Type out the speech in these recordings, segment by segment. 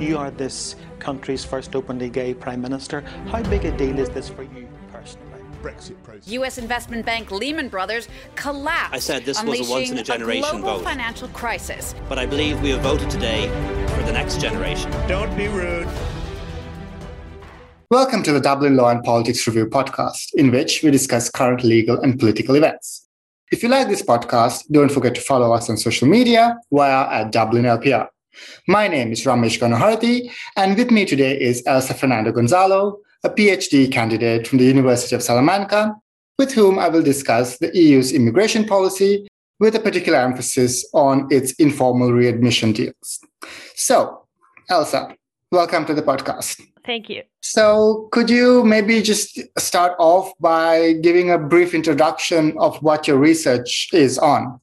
You are this country's first openly gay prime minister. How big a deal is this for you personally? Brexit process. U.S. investment bank Lehman Brothers collapsed. I said this was a once in a generation a global vote. financial crisis. But I believe we have voted today for the next generation. Don't be rude. Welcome to the Dublin Law and Politics Review podcast, in which we discuss current legal and political events. If you like this podcast, don't forget to follow us on social media via at Dublin LPR. My name is Ramesh Ganaharthi, and with me today is Elsa Fernando Gonzalo, a PhD candidate from the University of Salamanca, with whom I will discuss the EU's immigration policy with a particular emphasis on its informal readmission deals. So, Elsa, welcome to the podcast. Thank you. So, could you maybe just start off by giving a brief introduction of what your research is on?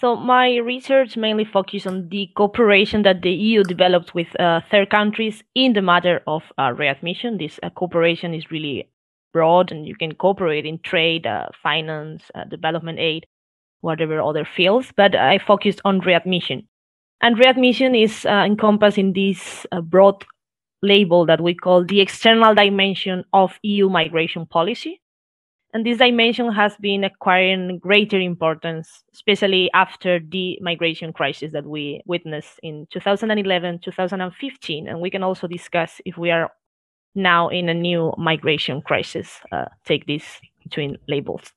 So my research mainly focuses on the cooperation that the EU developed with uh, third countries in the matter of uh, readmission. This uh, cooperation is really broad, and you can cooperate in trade, uh, finance, uh, development aid, whatever other fields. But I focused on readmission, and readmission is uh, encompassed in this broad label that we call the external dimension of EU migration policy. And this dimension has been acquiring greater importance, especially after the migration crisis that we witnessed in 2011, 2015. And we can also discuss if we are now in a new migration crisis. Uh, take this between labels.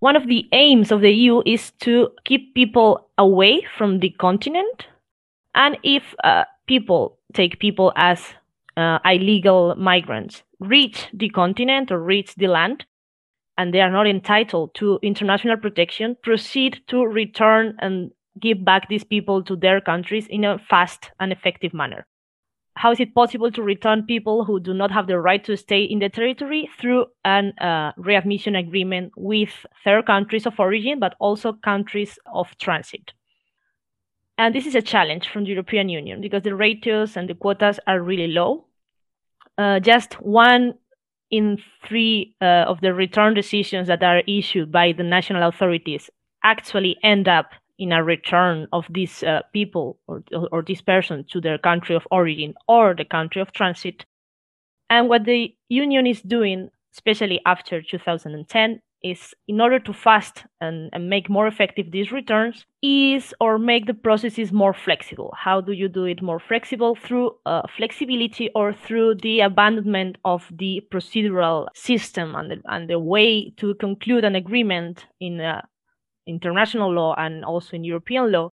One of the aims of the EU is to keep people away from the continent. And if uh, people take people as uh, illegal migrants reach the continent or reach the land, and they are not entitled to international protection proceed to return and give back these people to their countries in a fast and effective manner. How is it possible to return people who do not have the right to stay in the territory through an uh, readmission agreement with third countries of origin, but also countries of transit? And this is a challenge from the European Union because the ratios and the quotas are really low. Uh, just one in three uh, of the return decisions that are issued by the national authorities actually end up in a return of these uh, people or, or this person to their country of origin or the country of transit. And what the union is doing, especially after 2010, is in order to fast and, and, make more effective these returns is or make the processes more flexible. How do you do it more flexible? Through uh, flexibility or through the abandonment of the procedural system and the, and the way to conclude an agreement in uh, international law and also in european law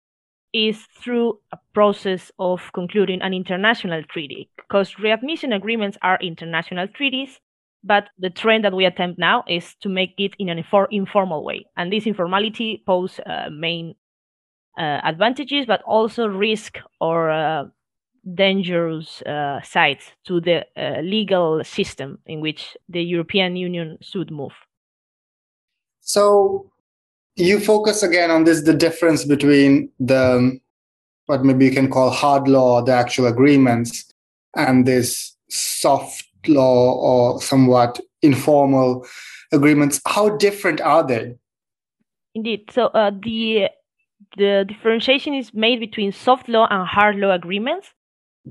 is through a process of concluding an international treaty. Because readmission agreements are international treaties but the trend that we attempt now is to make it in an infor- informal way. And this informality pose uh, main uh, advantages, but also risk or uh, dangerous uh, sides to the uh, legal system in which the European Union should move. So you focus again on this the difference between the what maybe you can call hard law, the actual agreements, and this soft law or somewhat informal agreements how different are they? Indeed. So uh, the the differentiation is made between soft law and hard law agreements.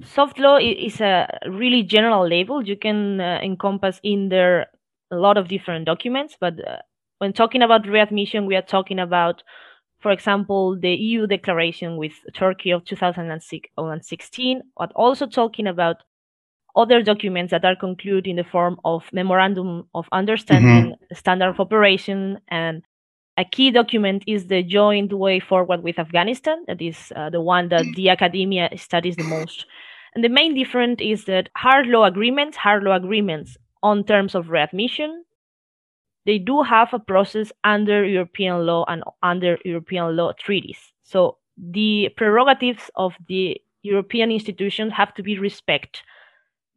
Soft law is a really general label you can uh, encompass in there a lot of different documents but uh, when talking about readmission we are talking about for example the eu declaration with turkey of 2016 but also talking about other documents that are concluded in the form of memorandum of understanding, mm-hmm. standard of operation, and a key document is the joint way forward with Afghanistan. That is uh, the one that the academia studies the most. And the main difference is that hard law agreements, hard law agreements on terms of readmission, they do have a process under European law and under European law treaties. So the prerogatives of the European institutions have to be respected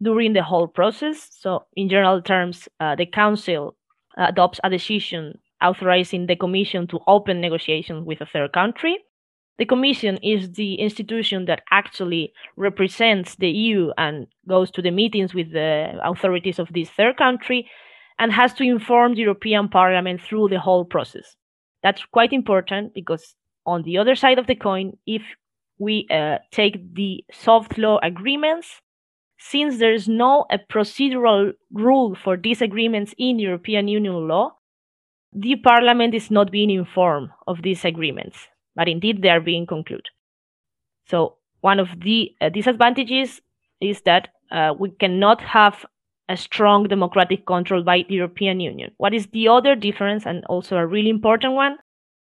during the whole process. So, in general terms, uh, the Council adopts a decision authorizing the Commission to open negotiations with a third country. The Commission is the institution that actually represents the EU and goes to the meetings with the authorities of this third country and has to inform the European Parliament through the whole process. That's quite important because, on the other side of the coin, if we uh, take the soft law agreements, since there is no a procedural rule for these agreements in European Union law, the Parliament is not being informed of these agreements, but indeed they are being concluded. So one of the uh, disadvantages is that uh, we cannot have a strong democratic control by the European Union. What is the other difference, and also a really important one?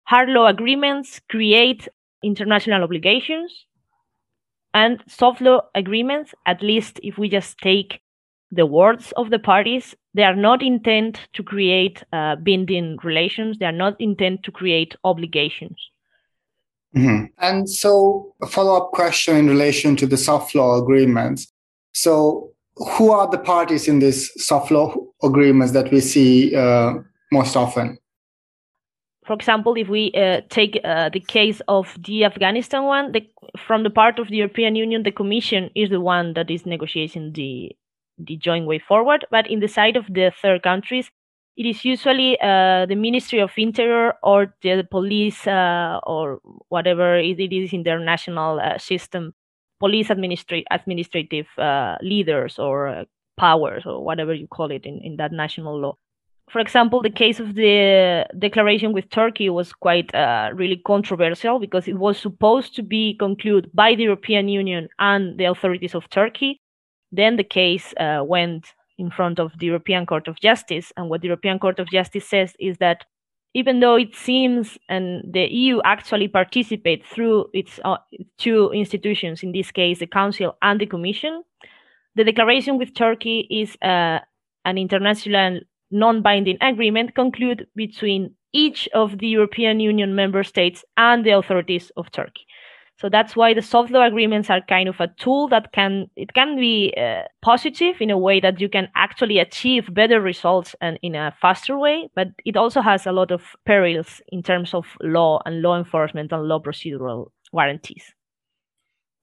Hard law agreements create international obligations, and soft law agreements, at least if we just take the words of the parties, they are not intent to create uh, binding relations. They are not intent to create obligations. Mm-hmm. And so, a follow up question in relation to the soft law agreements. So, who are the parties in these soft law agreements that we see uh, most often? For example, if we uh, take uh, the case of the Afghanistan one, the, from the part of the European Union, the Commission is the one that is negotiating the the joint way forward. But in the side of the third countries, it is usually uh, the Ministry of Interior or the police uh, or whatever it is in their national uh, system police administra- administrative uh, leaders or powers or whatever you call it in, in that national law. For example, the case of the declaration with Turkey was quite uh, really controversial because it was supposed to be concluded by the European Union and the authorities of Turkey. Then the case uh, went in front of the European Court of Justice, and what the European Court of Justice says is that even though it seems and the EU actually participates through its uh, two institutions, in this case the Council and the Commission, the declaration with Turkey is uh, an international non-binding agreement concluded between each of the European Union member states and the authorities of Turkey. So that's why the soft law agreements are kind of a tool that can it can be uh, positive in a way that you can actually achieve better results and in a faster way, but it also has a lot of perils in terms of law and law enforcement and law procedural guarantees.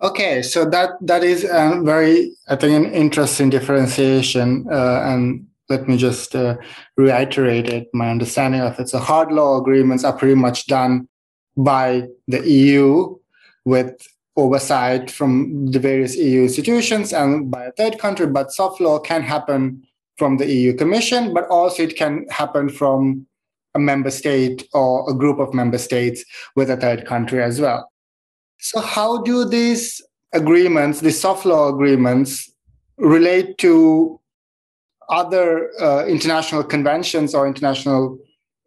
Okay, so that that is a very I think an interesting differentiation, uh, and let me just uh, reiterate it. My understanding of it: so hard law agreements are pretty much done by the EU with oversight from the various EU institutions and by a third country, but soft law can happen from the EU Commission, but also it can happen from a member state or a group of member states with a third country as well. So, how do these agreements, these soft law agreements, relate to other uh, international conventions or international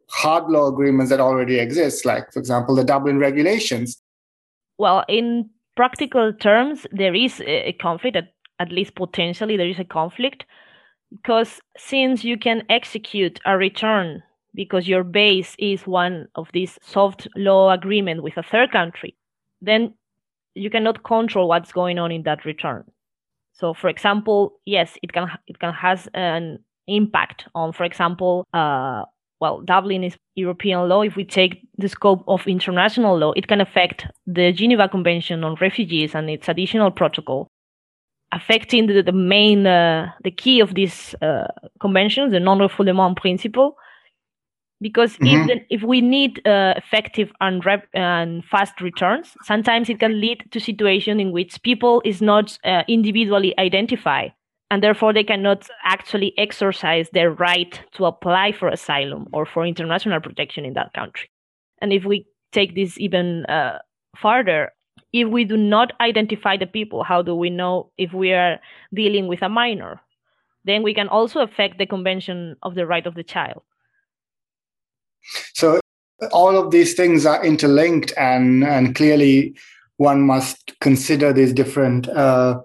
hard law agreements that already exist, like, for example, the Dublin regulations? well, in practical terms, there is a conflict, at, at least potentially, there is a conflict because since you can execute a return because your base is one of these soft law agreement with a third country, then you cannot control what's going on in that return. So, for example, yes, it can it can has an impact on, for example, uh, well, Dublin is European law. If we take the scope of international law, it can affect the Geneva Convention on Refugees and its additional protocol, affecting the, the main, uh, the key of this uh, convention, the non-refoulement principle. Because mm-hmm. if, if we need uh, effective and, rep- and fast returns, sometimes it can lead to situation in which people is not uh, individually identified and therefore they cannot actually exercise their right to apply for asylum or for international protection in that country. And if we take this even uh, farther, if we do not identify the people, how do we know if we are dealing with a minor? Then we can also affect the Convention of the Right of the Child. So all of these things are interlinked, and and clearly one must consider these different uh,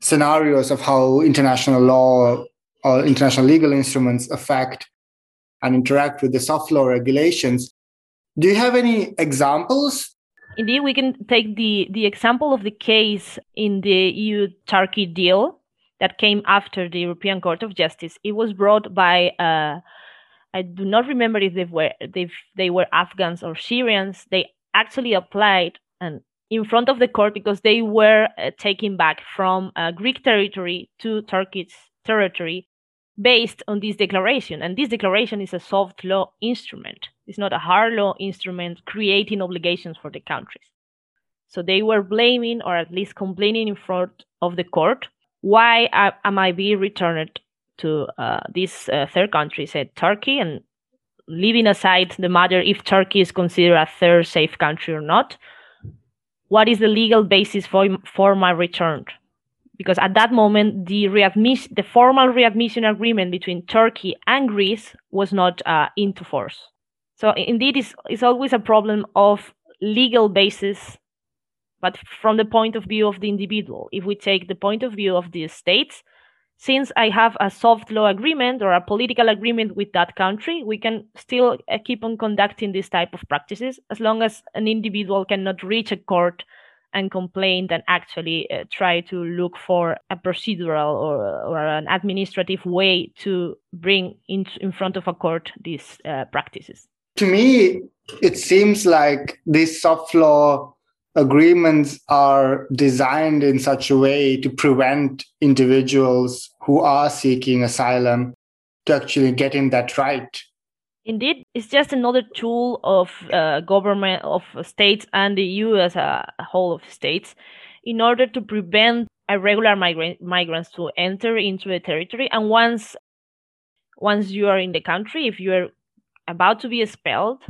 scenarios of how international law or international legal instruments affect and interact with the soft law regulations. Do you have any examples? Indeed, we can take the, the example of the case in the EU Turkey deal that came after the European Court of Justice. It was brought by, uh, I do not remember if they were, if they were Afghans or Syrians. They actually applied and in front of the court because they were uh, taken back from uh, Greek territory to Turkish territory based on this declaration. And this declaration is a soft law instrument, it's not a hard law instrument creating obligations for the countries. So they were blaming or at least complaining in front of the court why am I being returned to uh, this uh, third country, said Turkey, and leaving aside the matter if Turkey is considered a third safe country or not, what is the legal basis for, for my return? Because at that moment, the readmission, the formal readmission agreement between Turkey and Greece was not uh, into force. So indeed, it's, it's always a problem of legal basis but from the point of view of the individual. If we take the point of view of the states, since I have a soft law agreement or a political agreement with that country, we can still uh, keep on conducting this type of practices as long as an individual cannot reach a court and complain and actually uh, try to look for a procedural or, or an administrative way to bring in, in front of a court these uh, practices. To me, it seems like this soft law agreements are designed in such a way to prevent individuals who are seeking asylum to actually getting that right. Indeed, it's just another tool of uh, government of states and the EU as a whole of states in order to prevent irregular migra- migrants to enter into the territory. And once once you are in the country, if you are about to be expelled,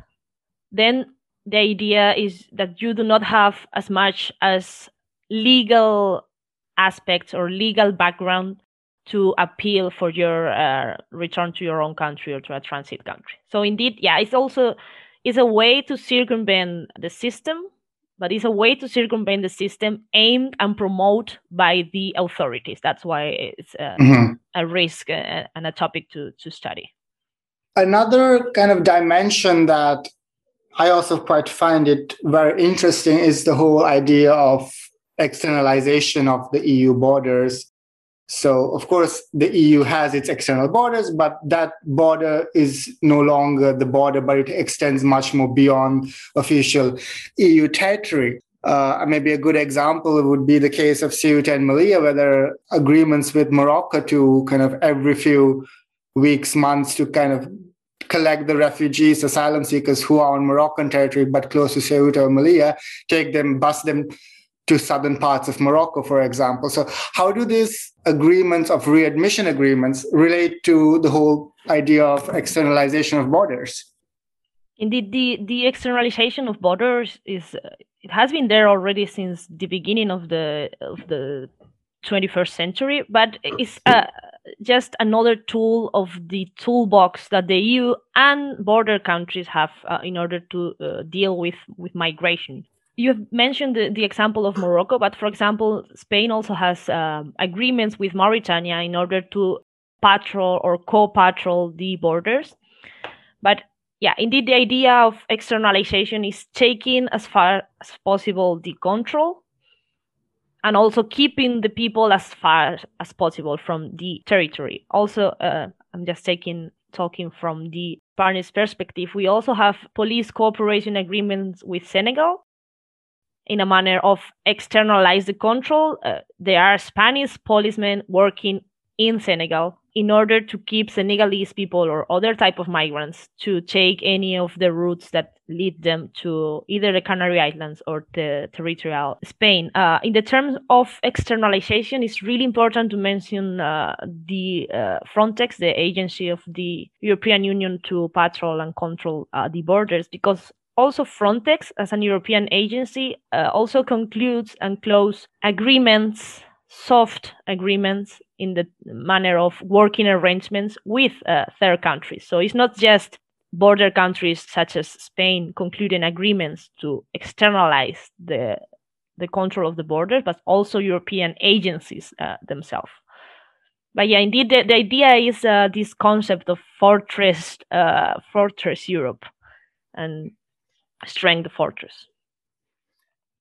then the idea is that you do not have as much as legal aspects or legal background to appeal for your uh, return to your own country or to a transit country. So indeed, yeah, it's also it's a way to circumvent the system, but it's a way to circumvent the system aimed and promoted by the authorities. That's why it's a, mm-hmm. a risk uh, and a topic to to study. Another kind of dimension that I also quite find it very interesting is the whole idea of externalization of the EU borders. So, of course, the EU has its external borders, but that border is no longer the border, but it extends much more beyond official EU territory. Uh, maybe a good example would be the case of Ceuta and Melilla, where there are agreements with Morocco to kind of every few weeks, months to kind of collect the refugees, asylum seekers who are on Moroccan territory but close to Ceuta or Melilla, take them, bus them to southern parts of Morocco, for example. So, how do these agreements of readmission agreements relate to the whole idea of externalization of borders? Indeed, the, the externalization of borders is it has been there already since the beginning of the of the 21st century, but it's uh, just another tool of the toolbox that the EU and border countries have uh, in order to uh, deal with, with migration. You have mentioned the, the, example of Morocco, but for example, Spain also has um, agreements with Mauritania in order to patrol or co patrol the borders. But yeah, indeed, the idea of externalization is taking as far as possible the control and also keeping the people as far as possible from the territory. Also, uh, I'm just taking talking from the Spanish perspective. We also have police cooperation agreements with Senegal in a manner of externalize the control. Uh, there are Spanish policemen working in Senegal in order to keep Senegalese people or other type of migrants to take any of the routes that lead them to either the Canary Islands or the territorial Spain. Uh, in the terms of externalization, it's really important to mention uh, the uh, Frontex, the agency of the European Union to patrol and control uh, the borders, because also Frontex, as an European agency, uh, also concludes and close agreements soft agreements in the manner of working arrangements with uh, third countries. So it's not just border countries such as Spain concluding agreements to externalize the the control of the borders, but also European agencies uh, themselves. But yeah, indeed, the, the idea is uh, this concept of fortress, uh, fortress Europe, and strength fortress.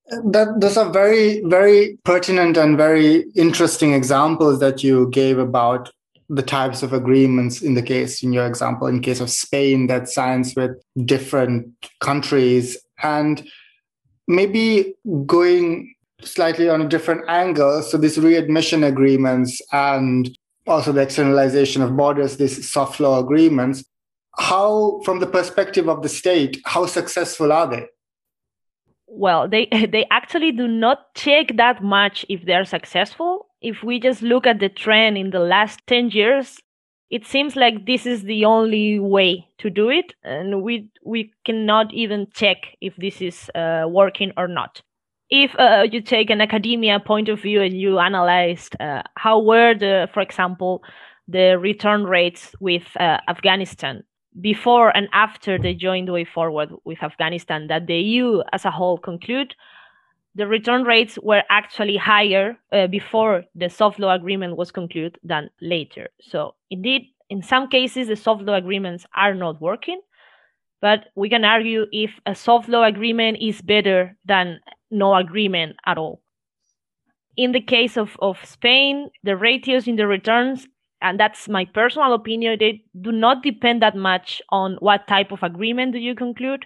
That, those are very, very pertinent and very interesting examples that you gave about the types of agreements in the case, in your example, in case of Spain that signs with different countries. And maybe going slightly on a different angle. So, these readmission agreements and also the externalization of borders, these soft law agreements, how, from the perspective of the state, how successful are they? Well, they they actually do not check that much if they're successful. If we just look at the trend in the last 10 years, it seems like this is the only way to do it and we we cannot even check if this is uh, working or not if uh, you take an academia point of view and you analyzed uh, how were the for example the return rates with uh, afghanistan before and after the way forward with afghanistan that the eu as a whole conclude the return rates were actually higher uh, before the soft law agreement was concluded than later. So, indeed, in some cases, the soft law agreements are not working, but we can argue if a soft law agreement is better than no agreement at all. In the case of, of Spain, the ratios in the returns, and that's my personal opinion, they do not depend that much on what type of agreement do you conclude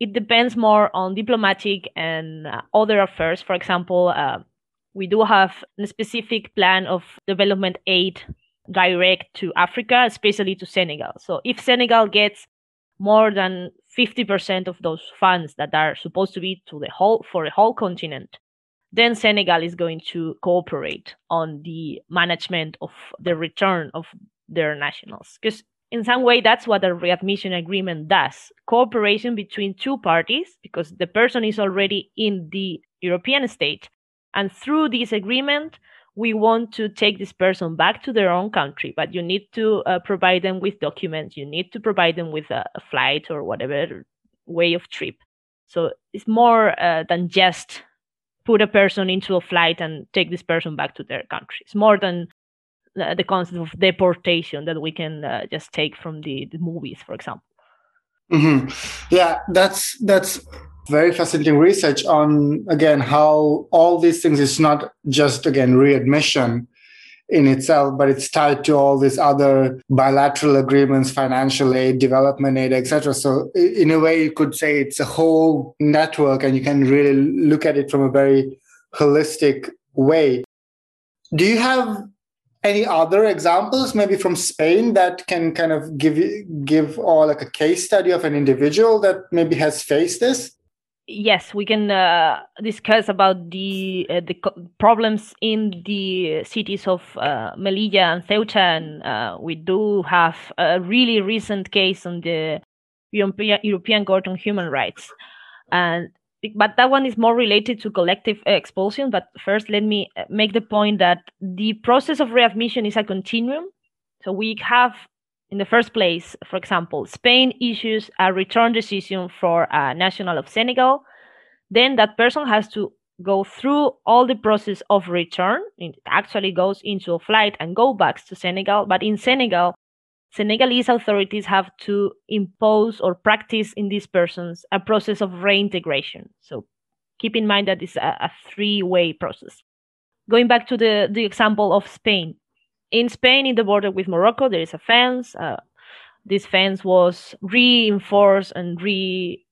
it depends more on diplomatic and uh, other affairs. For example, uh, we do have a specific plan of development aid direct to Africa, especially to Senegal. So if Senegal gets more than 50% of those funds that are supposed to be to the whole for the whole continent, then Senegal is going to cooperate on the management of the return of their nationals. Because in some way that's what a readmission agreement does. Cooperation between two parties because the person is already in the european state and through this agreement we want to take this person back to their own country but you need to uh, provide them with documents. You need to provide them with a, a flight or whatever way of trip. So it's more uh, than just put a person into a flight and take this person back to their country it's more than the, the concept of deportation that we can uh, just take from the, the movies, for example. Mm-hmm. Yeah, that's that's very fascinating research on again how all these things is not just again readmission in itself, but it's tied to all these other bilateral agreements, financial aid, development aid, etc. So in a way, you could say it's a whole network, and you can really look at it from a very holistic way. Do you have any other examples maybe from spain that can kind of give give or like a case study of an individual that maybe has faced this yes we can uh, discuss about the uh, the problems in the cities of uh, melilla and ceuta and uh, we do have a really recent case on the european, european court on human rights and but that one is more related to collective expulsion. But first, let me uh, make the point that the process of readmission is a continuum. So we have, in the first place, for example, Spain issues a return decision for a national of Senegal. Then that person has to go through all the process of return. It actually goes into a flight and go back to Senegal. But in Senegal, Senegalese authorities have to impose or practice in these persons a process of reintegration. So keep in mind that it's a, a three way process. Going back to the, the example of Spain. In Spain, in the border with Morocco, there is a fence. Uh, this fence was reinforced and re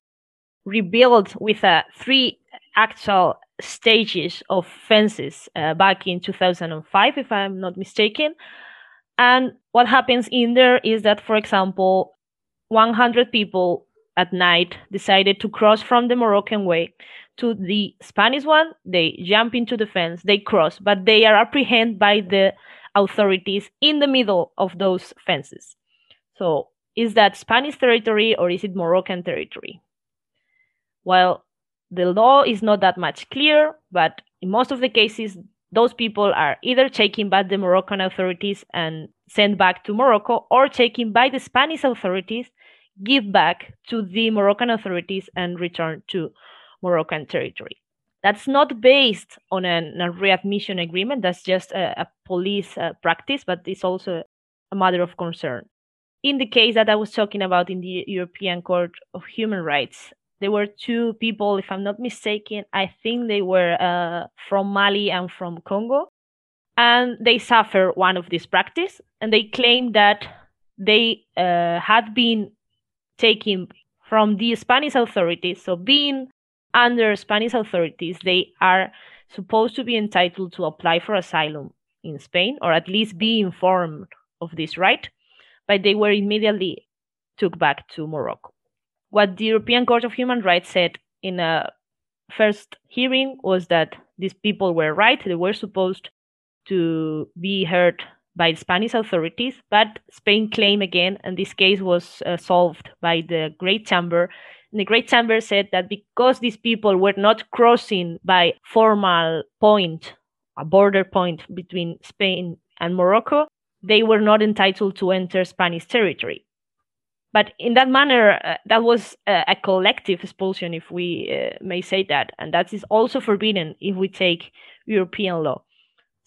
rebuilt with uh, three actual stages of fences uh, back in 2005, if I'm not mistaken. And what happens in there is that, for example, 100 people at night decided to cross from the Moroccan way to the Spanish one. They jump into the fence, they cross, but they are apprehended by the authorities in the middle of those fences. So, is that Spanish territory or is it Moroccan territory? Well, the law is not that much clear, but in most of the cases, those people are either taken by the Moroccan authorities and sent back to Morocco or taken by the Spanish authorities, give back to the Moroccan authorities and return to Moroccan territory. That's not based on an, a readmission agreement, that's just a, a police uh, practice, but it's also a matter of concern. In the case that I was talking about in the European Court of Human Rights, there were two people, if I'm not mistaken, I think they were uh, from Mali and from Congo. And they suffer one of this practice, and they claim that they uh, had been taken from the Spanish authorities. So, being under Spanish authorities, they are supposed to be entitled to apply for asylum in Spain, or at least be informed of this right. But they were immediately took back to Morocco what the European Court of Human Rights said in a first hearing was that these people were right. They were supposed to be heard by Spanish authorities, but Spain claimed again, and this case was uh, solved by the Great Chamber. The Great Chamber said that because these people were not crossing by formal point, a border point between Spain and Morocco, they were not entitled to enter Spanish territory. But in that manner, uh, that was a, a, collective expulsion, if we uh, may say that, and that is also forbidden if we take European law.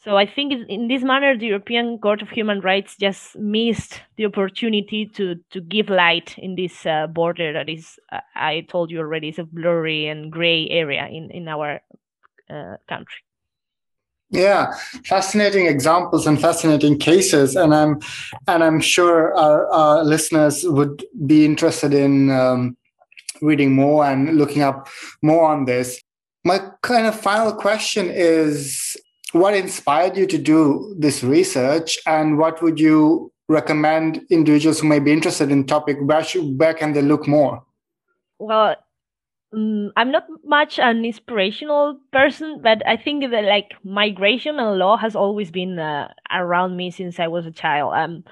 So I think in this manner, the European Court of Human Rights just missed the opportunity to to give light in this uh, border that is, uh, I told you already, is a blurry and gray area in in our uh, country. Yeah, fascinating examples and fascinating cases, and I'm and I'm sure our, our listeners would be interested in um, reading more and looking up more on this. My kind of final question is what inspired you to do this research and what would you recommend individuals who may be interested in topic where should where can they look more? Well um, i'm not much an inspirational person but i think that like migration and law has always been uh, around me since i was a child. Um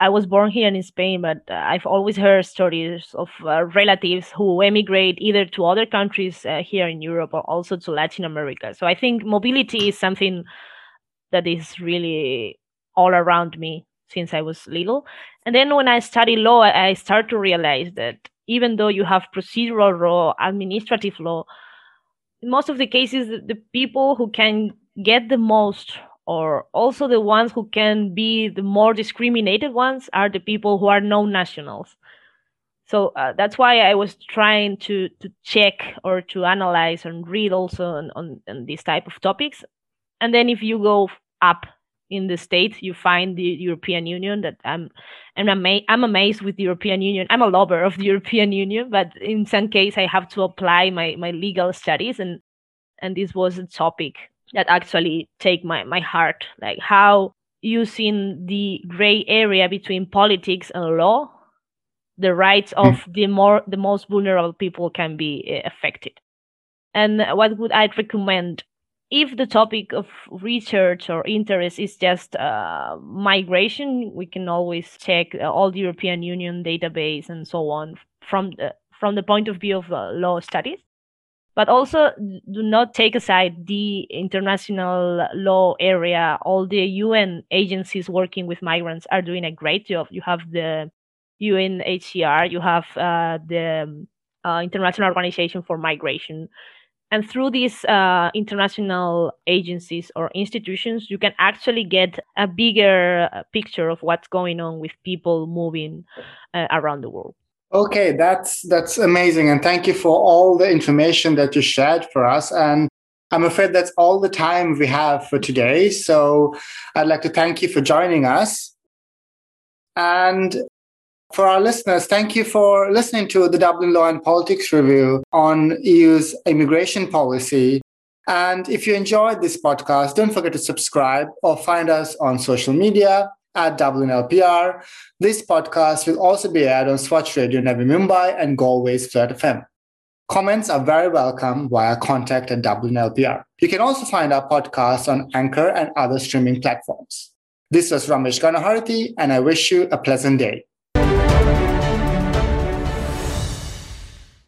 I was born here in Spain, but uh, I've always heard stories of uh, relatives who emigrate either to other countries uh, here in Europe or also to Latin America. So I think mobility is something that is really all around me since I was little. And then when I study law, I start to realize that even though you have procedural law, administrative law, in most of the cases, the people who can get the most or also the ones who can be the more discriminated ones are the people who are non nationals so uh, that's why i was trying to to check or to analyze and read also on, on, on these type of topics. And then if you go up in the states you find the european union that i'm I'm, ama- I'm amazed with the european union. I'm a lover of the european union but in some case i have to apply my my legal studies and and this was a topic that actually take my, my heart. Like how using the gray area between politics and law the rights of mm. the more the most vulnerable people can be uh, affected. And what would i recommend? If the topic of research or interest is just uh, migration we can always check uh, all the european union database and so on from the from the point of view of uh, law studies but also do not take aside the international law area. All the UN agencies working with migrants are doing a great job. You have the UNHCR, you have uh, the uh, International Organization for Migration. And through these uh, international agencies or institutions, you can actually get a bigger uh, picture of what's going on with people moving uh, around the world. Okay, that's that's amazing, and thank you for all the information that you shared for us. And I'm afraid that's all the time we have for today. So I'd like to thank you for joining us. And for our listeners, thank you for listening to the Dublin Law and Politics review on EU's immigration policy. And if you enjoyed this podcast, don't forget to subscribe or find us on social media at Dublin LPR. This podcast will also be aired on Swatch Radio Navi Mumbai and Galway's Flirt FM. Comments are very welcome via contact at Dublin LPR. You can also find our podcast on Anchor and other streaming platforms. This was Ramesh Ganaharathi, and I wish you a pleasant day.